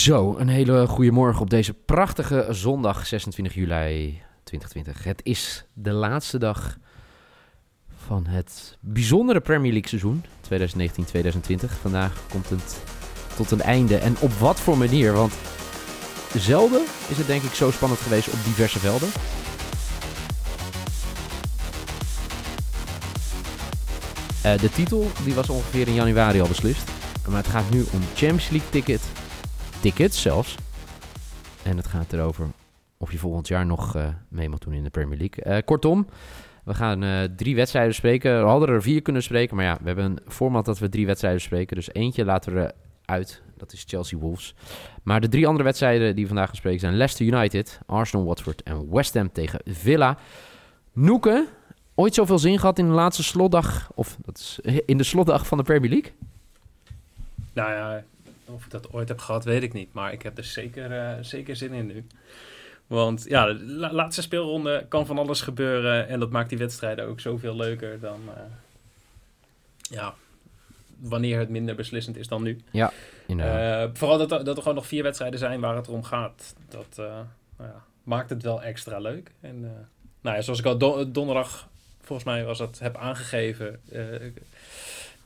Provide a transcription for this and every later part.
Zo, een hele goede morgen op deze prachtige zondag 26 juli 2020. Het is de laatste dag van het bijzondere Premier League seizoen 2019-2020. Vandaag komt het tot een einde. En op wat voor manier? Want zelden is het denk ik zo spannend geweest op diverse velden. Uh, de titel die was ongeveer in januari al beslist. Maar het gaat nu om Champions League ticket, tickets zelfs. En het gaat erover of je volgend jaar nog uh, mee mag doen in de Premier League. Uh, kortom, we gaan uh, drie wedstrijden spreken. We hadden er vier kunnen spreken, maar ja, we hebben een format dat we drie wedstrijden spreken. Dus eentje laten we uit. Dat is Chelsea Wolves. Maar de drie andere wedstrijden die we vandaag spreken zijn Leicester United, Arsenal Watford en West Ham tegen Villa. Noeken, ooit zoveel zin gehad in de laatste slotdag, of dat is in de slotdag van de Premier League? Nou ja, of ik dat ooit heb gehad, weet ik niet. Maar ik heb er zeker, uh, zeker zin in nu. Want ja, de laatste speelronde kan van alles gebeuren. En dat maakt die wedstrijden ook zoveel leuker dan. Uh, ja, wanneer het minder beslissend is dan nu. Ja, uh, vooral dat er, dat er gewoon nog vier wedstrijden zijn waar het om gaat. Dat nou ja, maakt het wel extra leuk. En nou ja, zoals ik al do donderdag, volgens mij was dat, heb aangegeven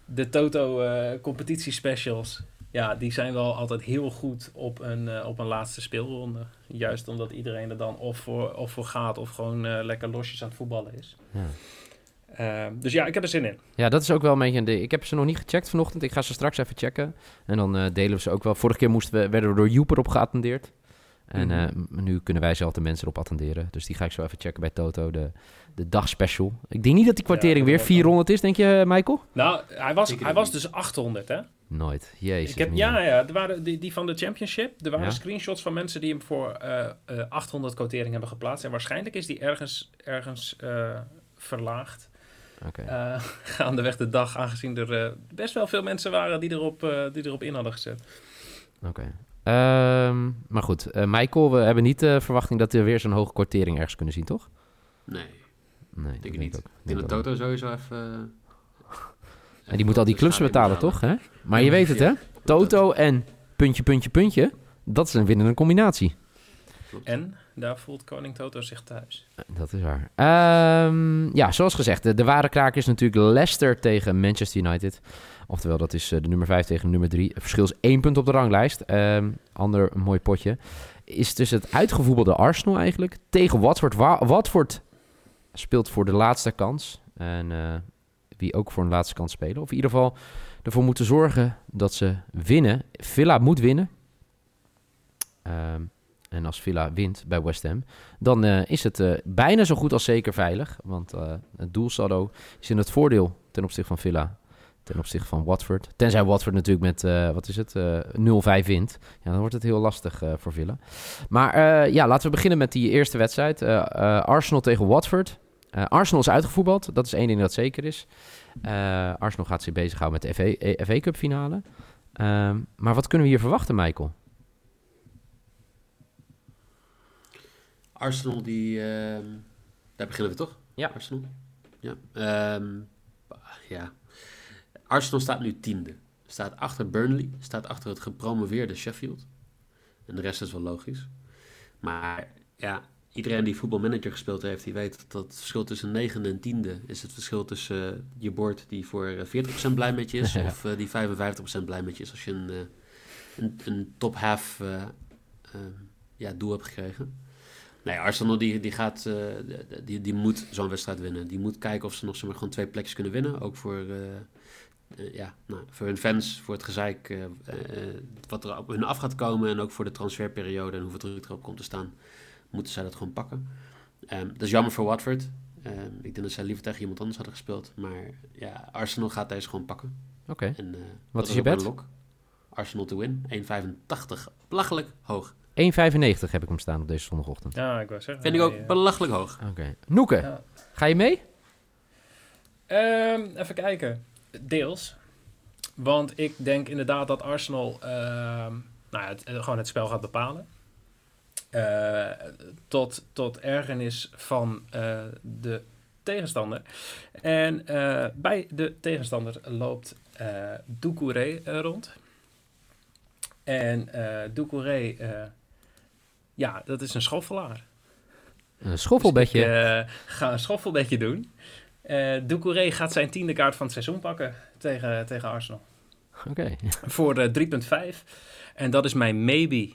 de Toto uh, competitie specials, ja, die zijn wel altijd heel goed op een, uh, op een laatste speelronde. Juist omdat iedereen er dan of voor, of voor gaat of gewoon uh, lekker losjes aan het voetballen is. Ja. Uh, dus ja, ik heb er zin in. Ja, dat is ook wel een beetje een ding. Ik heb ze nog niet gecheckt vanochtend. Ik ga ze straks even checken. En dan delen we ze ook wel. Vorige keer moesten we, werden we door Joep erop geattendeerd. En mm -hmm. nu kunnen wij zelf de mensen erop attenderen. Dus die ga ik zo even checken bij Toto. De, de dagspecial. Ik denk niet dat die kwartering weer 400 is, denk je, Michael? Nou, hij was, hij was dus 800, hè? Nooit. Jezus. Ik heb, ja, ja, er waren die, die van de Championship. Er waren screenshots van mensen die hem voor uh, uh, 800 quotering hebben geplaatst. En waarschijnlijk is die ergens, ergens uh, verlaagd. Okay. Uh, gaandeweg de dag, aangezien er uh, best wel veel mensen waren die erop, uh, die erop in hadden gezet. Oké. Okay. Um, maar goed, Michael, we hebben niet de verwachting dat we weer zo'n hoge kortering ergens kunnen zien, toch? Nee. Nee, denk ik niet. Ook. Ik denk dat Toto sowieso even... En die moet al die clubs betalen, toch? Hè? Maar je weet het, hè? Toto en puntje, puntje, puntje. Dat is een winnende combinatie. En daar voelt koning Toto zich thuis. Dat is waar. Um, ja, zoals gezegd, de, de, ware kraak is natuurlijk Leicester tegen Manchester United. Oftewel, dat is uh, de nummer 5 tegen nummer 3. Het verschil is één punt op de ranglijst. Um, ander mooi potje. Is dus het uitgevoetbelde Arsenal eigenlijk tegen Watford. Wa Watford speelt voor de laatste kans. En uh, wie ook voor een laatste kans spelen. Of in ieder geval ervoor moeten zorgen dat ze winnen. Villa moet winnen. Um, en als Villa wint bij West Ham, dan uh, is het uh, bijna zo goed als zeker veilig. Want uh, het doelsaldo is in het voordeel ten opzichte van Villa, ten opzichte van Watford. Tenzij Watford natuurlijk met, wat is het, 0-5 wint. Ja, dan wordt het heel lastig voor Villa. Maar ja, laten we beginnen met die eerste wedstrijd. Arsenal tegen Watford. Uh, Arsenal is uitgevoetbald, dat is één ding dat zeker is. Uh, Arsenal gaat zich bezighouden met de FA, FA Cup finale. Uh, maar wat kunnen we hier verwachten, Michael? Arsenal, die, ehm, daar beginnen we toch? Ja. Arsenal. Ja. Um, ja. Arsenal staat nu tiende. Staat achter Burnley, staat achter het gepromoveerde Sheffield. En de rest is wel logisch. Maar ja, iedereen die voetbalmanager gespeeld heeft, die weet dat het verschil tussen 9 en tiende is het verschil tussen uh, je bord die voor 40% eh, blij met je is, ja. of uh, die 55% blij met je is als je een, uh, een, een, top half ja, doel hebt gekregen. Nee, Arsenal die, die gaat, die, die moet zo'n wedstrijd winnen. Die moet kijken of ze nog zomaar gewoon twee plekjes kunnen winnen. Ook voor, ja, nou, voor hun fans, voor het gezeik wat er op hun af gaat komen. En ook voor de transferperiode en hoeveel druk erop komt te staan moeten zij dat gewoon pakken. Um, dat is jammer voor Watford. Um, ik denk dat zij liever tegen iemand anders hadden gespeeld. Maar ja, Arsenal gaat deze gewoon pakken. Oké. Okay. Uh, Wat is je bet? Arsenal to win. 1,85. Belachelijk hoog. 1,95 heb ik hem staan op deze zondagochtend. Ja, ik wou zeggen. Vind ik ook belachelijk hoog. Oké. Okay. Noeke, ja. ga je mee? Um, even kijken. Deels. Want ik denk inderdaad dat Arsenal nou, het, gewoon het spel gaat bepalen. Uh, tot, tot ergernis van uh, de tegenstander. En uh, bij de tegenstander loopt uh, Doucouré rond. En eh Doucouré, eh, ja, dat is een schoffelaar. Een schoffelbedje. Dus ik eh, ga een schoffelbedje doen. Eh Doucouré gaat zijn tiende kaart van het seizoen pakken tegen, tegen Arsenal. Oké. Voor eh, 3,5. En dat is mijn maybe.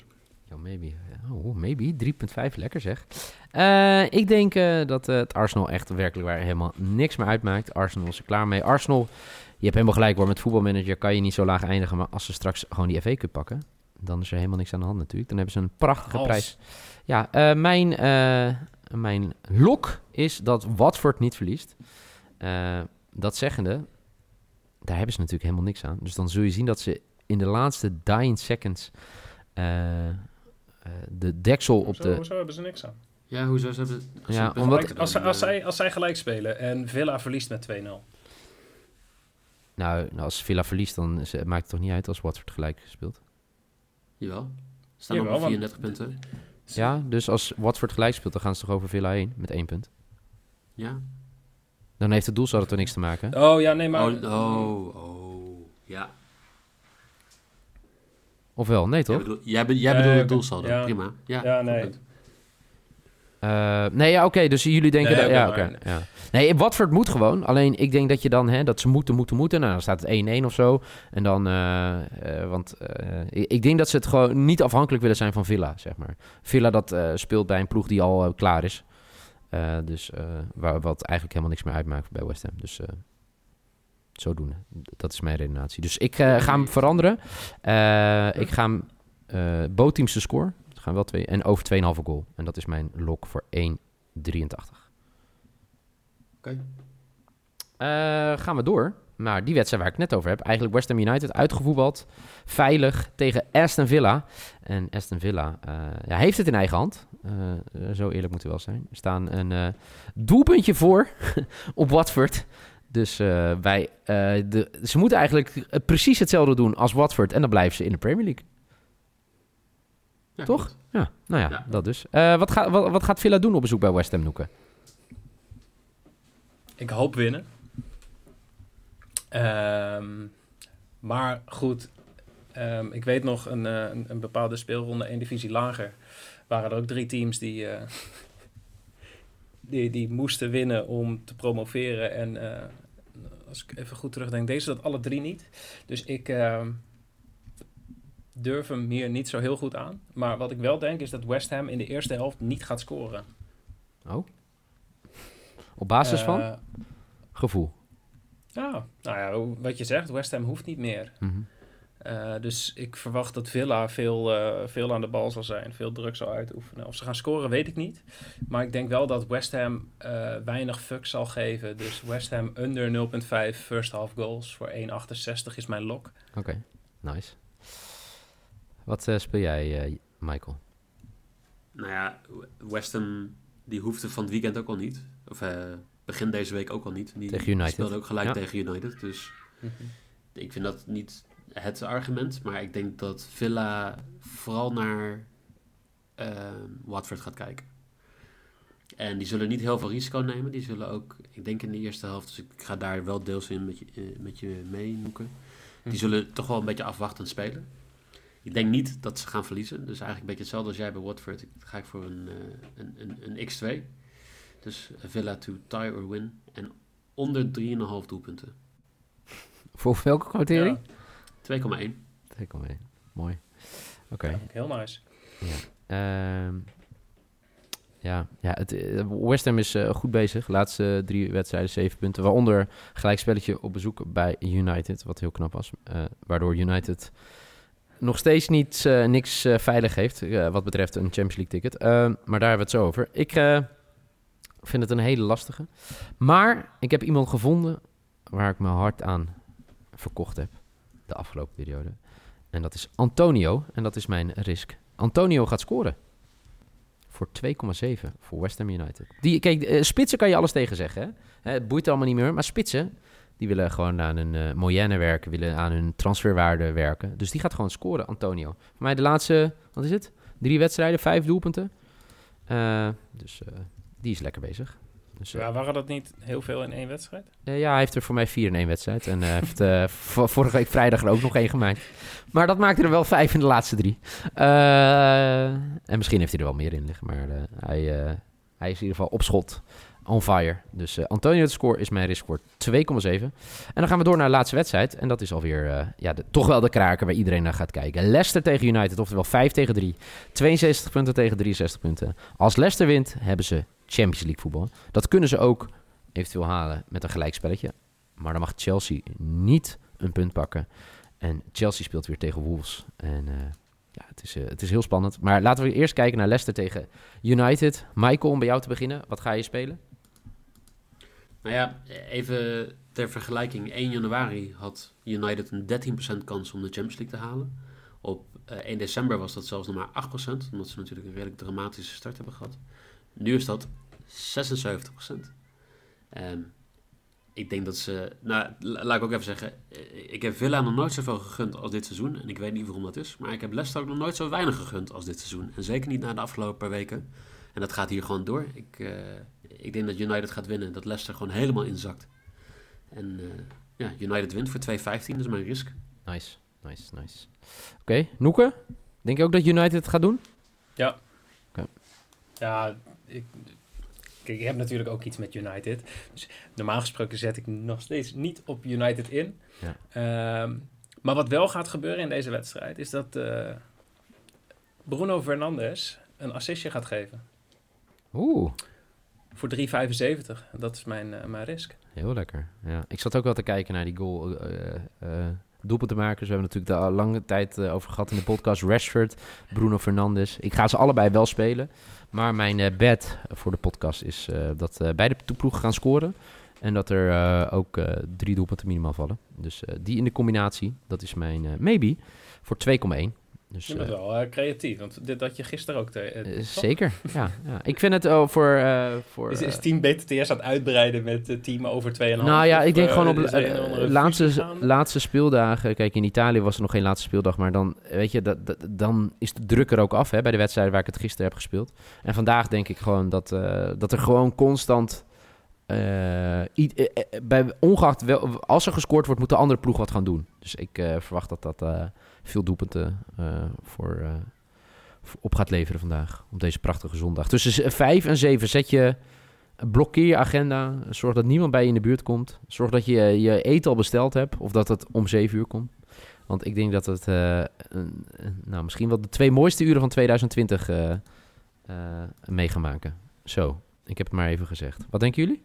Ja, maybe. Oh, maybe. 3,5. Lekker zeg. Eh, ik denk eh, dat eh, het Arsenal echt werkelijk waar helemaal niks meer uitmaakt. Arsenal is er klaar mee. Arsenal, je hebt helemaal gelijk hoor. Met voetbalmanager kan je niet zo laag eindigen. Maar als ze straks gewoon die FA Cup pakken, dan is er helemaal niks aan de hand natuurlijk. Dan hebben ze een prachtige Hals. prijs. Ja, eh, mijn, eh, mijn lok is dat Watford niet verliest. Eh, dat zeggende, daar hebben ze natuurlijk helemaal niks aan. Dus dan zul je zien dat ze in de laatste dying seconds eh, eh, de deksel op de... zo hebben ze niks aan. Ja, hoezo ze hebben... Als Ja, ze- omdat- als, zij- als, zij, als zij gelijk spelen en Villa verliest met 2-0. Nou, nou, als Villa verliest, dan is- maakt het toch niet uit als Watford gelijk speelt. Jawel. Ze staan Jawel, op want- 34 punten. Ja, dus als Watford gelijk speelt, dan gaan ze toch over Villa heen met één punt. Ja. Dan heeft het doelsaldo toch niks te maken. Oh ja, nee, maar... Oh, oh, oh. Ja. Of wel? Nee, Jij toch? jij, be- jij bedoelt het doelsaldo. Ja. Prima. Ja, Ja, nee. Eh, nee, ja, oké. dus jullie denken... Nee, dat, ja, oké, maar- ja. Nee, Watford moet gewoon. Alleen ik denk dat je dan... Hè, dat ze moeten, moeten, moeten. Nou, dan staat het 1-1 of zo. En dan... eh, eh, want eh, ik, denk dat ze het gewoon niet afhankelijk willen zijn van Villa, zeg maar. Villa dat eh, speelt bij een ploeg die al klaar is. Eh, dus eh, waar, wat eigenlijk helemaal niks meer uitmaakt bij West Ham. Dus... zodoende. Dat is mijn redenatie. Dus ik eh, ga hem veranderen. Eh, ik ga hem... eh bootteamse score. Gaan wel twee. En over 2,5 goal. En dat is mijn lok voor 1,83. Oké. Gaan we door naar die wedstrijd waar ik het net over heb. Eigenlijk West Ham United uitgevoetbald. Veilig tegen Aston Villa. En Aston Villa ja, heeft het in eigen hand. Zo eerlijk moeten we wel zijn. Er staan een doelpuntje voor op Watford. Dus eh, wij, eh, de, ze moeten eigenlijk eh, precies hetzelfde doen als Watford. En dan blijven ze in de Premier League. Ja, Toch? goed. Ja, nou ja, Ja. dat dus. Eh, wat, gaat wat, wat gaat Villa doen op bezoek bij West Ham, Noeke? Ik hoop winnen. Ehm, maar goed, ehm, ik weet nog een, eh, een, een bepaalde speelronde, één divisie lager, waren er ook drie teams die, eh, die, die moesten winnen om te promoveren. En eh, als ik even goed terugdenk, deze dat alle drie niet. Dus ik ehm, durf hem hier niet zo heel goed aan. Maar wat ik wel denk is dat West Ham in de eerste helft niet gaat scoren. Oh? Op basis van? Eh, Gevoel. Ja, nou ja, wat je zegt, West Ham hoeft niet meer. Mhm. Eh, dus ik verwacht dat Villa veel, eh, veel aan de bal zal zijn, veel druk zal uitoefenen. Of ze gaan scoren, weet ik niet. Maar ik denk wel dat West Ham eh, weinig fuck zal geven. Dus West Ham under 0.5 first half goals voor 1,68 is mijn lock. Oké, nice. Wat speel jij, eh, Michael? Nou ja, West Ham, die hoefde van het weekend ook al niet. Of eh, begin deze week ook al niet. Die Tegen United. speelde ook gelijk Ja. tegen United. Dus ik vind dat niet het argument. Maar ik denk dat Villa vooral naar ehm, Watford gaat kijken. En die zullen niet heel veel risico nemen. Die zullen ook, ik denk in de eerste helft, dus ik ga daar wel deels in met je, eh, met je mee, Noeke. Die Mhm. zullen toch wel een beetje afwachtend spelen. Ik denk niet dat ze gaan verliezen. Dus eigenlijk een beetje hetzelfde als jij bij Watford. Ik ga ik voor een, eh, een, een, een x2. Dus Villa to tie or win. En onder 3,5 doelpunten. Voor welke quotering? 2,1. Ja. Kom mee. Mooi. Oké. Ja, heel nice. Ehm, ja, ja het, eh, West Ham is eh, goed bezig. Laatste drie wedstrijden, zeven punten. Waaronder gelijkspelletje op bezoek bij United, wat heel knap was. Eh, waardoor United nog steeds niet, eh, niks eh, veilig heeft eh, wat betreft een Champions League ticket. Ehm, maar daar hebben we het zo over. Ik eh, vind het een hele lastige. Maar ik heb iemand gevonden waar ik mijn hart aan verkocht heb de afgelopen periode. En dat is Antonio. En dat is mijn risk. Antonio gaat scoren. Voor 2,7 voor West Ham United. Die, kijk, eh, spitsen kan je alles tegen zeggen. Hè? Het boeit allemaal niet meer. Maar spitsen, die willen gewoon aan hun eh moyenne werken. Willen aan hun transferwaarde werken. Dus die gaat gewoon scoren, Antonio. Voor mij de laatste, wat is het? Drie wedstrijden, vijf doelpunten. Eh, dus die is lekker bezig. Dus, eh, Ja, waren dat niet heel veel in één wedstrijd? eh, ja, hij heeft er voor mij vier in één wedstrijd. En eh, heeft vorige week vrijdag er ook nog één gemaakt. Maar dat maakte er wel vijf in de laatste drie. En misschien heeft hij er wel meer in liggen. Maar hij, hij is in ieder geval op schot. On fire. Dus eh, Antonio de score is mijn riskscore 2,7. En dan gaan we door naar de laatste wedstrijd. En dat is alweer eh, ja, de- toch wel de kraker waar iedereen naar gaat kijken. Leicester tegen United, oftewel 5 tegen 3. 62 punten tegen 63 punten. Als Leicester wint, hebben ze Champions League voetbal. Dat kunnen ze ook eventueel halen met een gelijkspelletje. Maar dan mag Chelsea niet een punt pakken. En Chelsea speelt weer tegen Wolves. En eh, ja, het is, eh, het is heel spannend. Maar laten we eerst kijken naar Leicester tegen United. Michael, om bij jou te beginnen. Wat ga je spelen? Nou ja, even ter vergelijking. 1 januari had United een 13% kans om de Champions League te halen. Op eh, 1 december was dat zelfs nog maar 8%, omdat ze natuurlijk een redelijk dramatische start hebben gehad. Nu is dat 76%. Ehm, ik denk dat ze... Nou, la- laat ik ook even zeggen. eh, Ik heb Villa nog nooit zoveel gegund als dit seizoen. En ik weet niet waarom dat is. Maar ik heb Leicester ook nog nooit zo weinig gegund als dit seizoen. En zeker niet na de afgelopen paar weken. En dat gaat hier gewoon door. Ik, eh, ik denk dat United gaat winnen. Dat Leicester gewoon helemaal inzakt. En eh, ja, United wint voor 2,15. Dat is mijn risk. Nice, nice, nice. Oké, Noeke? Denk je ook dat United het gaat doen? Ja, kijk, ik heb natuurlijk ook iets met United. Dus normaal gesproken zet ik nog steeds niet op United in. Ja. Ehm, maar wat wel gaat gebeuren in deze wedstrijd is dat eh, Bruno Fernandes een assistje gaat geven. Oeh, Voor 3,75. Dat is mijn, eh, mijn risk. heel lekker. Ja. Ik zat ook wel te kijken naar die goal. eh doelpuntenmakers. We hebben natuurlijk daar lange tijd eh, over gehad in de podcast. Rashford, Bruno Fernandes. Ik ga ze allebei wel spelen. Maar mijn eh bet voor de podcast is eh, dat beide ploegen gaan scoren. En dat er ook eh, drie doelpunten minimaal vallen. Dus die in de combinatie, dat is mijn maybe voor 2,1. Dus, Je bent eh, wel eh, creatief, want dit had je gisteren ook. Te, eh, zeker, ja, ja. Ik vind het oh, voor... voor Is, is team BTTS aan het uitbreiden met het team over 2,5? Nou ja, Of, ik denk gewoon op andere laatste, laatste speeldagen. Kijk, in Italië was er nog geen laatste speeldag. Maar dan, weet je, dat, dat- dan is de druk er ook af hè, bij de wedstrijden waar ik het gisteren heb gespeeld. En vandaag denk ik gewoon dat, dat er gewoon constant. Eh, eh, eh, bij, ongeacht wel, als er gescoord wordt, moet de andere ploeg wat gaan doen. Dus ik verwacht dat dat veel doelpunten voor, op gaat leveren vandaag. Op deze prachtige zondag. Tussen 5 en 7 zet je. Blokkeer je agenda. Zorg dat niemand bij je in de buurt komt. Zorg dat je je eten al besteld hebt. Of dat het om 7 uur komt. Want ik denk dat het een- nou, misschien wel de twee mooiste uren van 2020 eh, eh, mee gaan maken. Zo, ik heb het maar even gezegd. Wat denken jullie?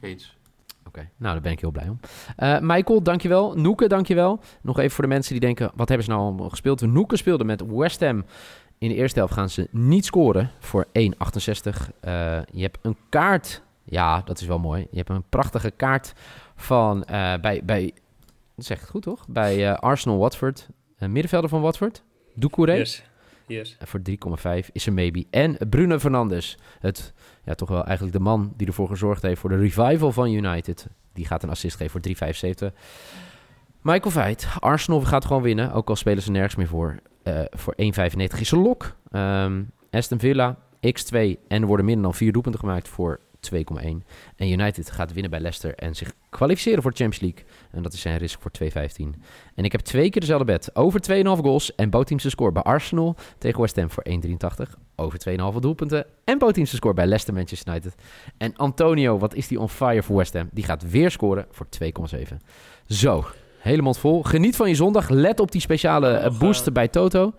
Eens. Oké, nou daar ben ik heel blij om. Eh Michael, dankjewel. Noeke, dankjewel. Nog even voor de mensen die denken, wat hebben ze nou allemaal gespeeld? Noeke speelde met West Ham. In de eerste helft gaan ze niet scoren voor 1,68. Eh, je hebt een kaart. Ja, dat is wel mooi. Je hebt een prachtige kaart van eh, bij, bij, dat zeg het goed toch? Bij eh, Arsenal Watford. Middenvelder van Watford. Doucouré. Yes. Yes. En voor 3,5 is er maybe. En Bruno Fernandes. Het, toch wel eigenlijk de man die ervoor gezorgd heeft voor de revival van United. Die gaat een assist geven voor 3,75. Michael Veit. Arsenal gaat gewoon winnen. Ook al spelen ze nergens meer voor. Eh, voor 1,95 is een lok. Ehm, Aston Villa, X2. En er worden minder dan vier doelpunten gemaakt voor 2,1. En United gaat winnen bij Leicester en zich kwalificeren voor de Champions League. En dat is zijn risk voor 2,15. En ik heb twee keer dezelfde bet. Over 2,5 goals en bootteams te score bij Arsenal tegen West Ham voor 1,83. Over 2,5 doelpunten en te score bij Leicester Manchester United. En Antonio, wat is die on fire voor West Ham? Die gaat weer scoren voor 2,7. Zo, hele mond vol. Geniet van je zondag. Let op die speciale eh, Nog, boost bij Toto.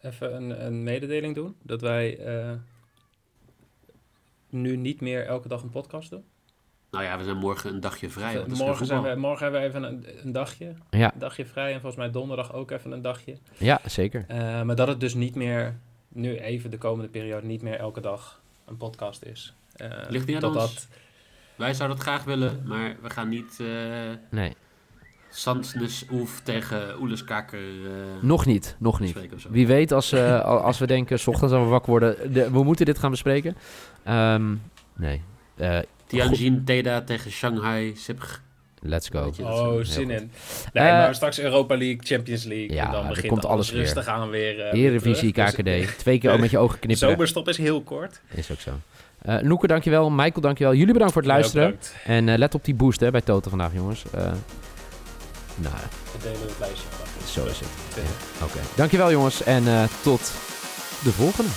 Even een, een mededeling doen. Dat wij eh, nu niet meer elke dag een podcast doen. Nou ja, we zijn morgen een dagje vrij. morgen, zijn we, morgen hebben we even een, een dagje. Ja, Een dagje vrij. En volgens mij donderdag ook even een dagje. ja, zeker. Eh, maar dat het dus niet meer, nu even de komende periode, niet meer elke dag een podcast is. Eh, Ligt niet aan dat ons. dat Wij zouden het graag willen, maar we gaan niet eh Nee, Sandnes Oef tegen Oeles Kaker eh nog niet, nog niet. Wie weet, als, eh, al- als we denken, s ochtends als we wakker worden, de- we moeten dit gaan bespreken. Ehm, nee, Eh, Tianjin Teda tegen Shanghai Sipg. Let's go. Oh, zin in. Nee, Eh, maar straks Europa League, Champions League. Ja, en dan begint komt alles weer. rustig aan weer. eh, weer Eredivisie. Dus, KKD. Twee keer ook met je ogen De knipperen. zomerstop is heel kort. Is ook zo. Eh Noeke, dankjewel. Michael, dankjewel. Jullie bedankt voor het luisteren. En eh, let op die boost hè, bij Toto vandaag, jongens. Eh, nou, We delen het lijstje zo is het. Oké. Dankjewel, jongens. En eh, tot de volgende.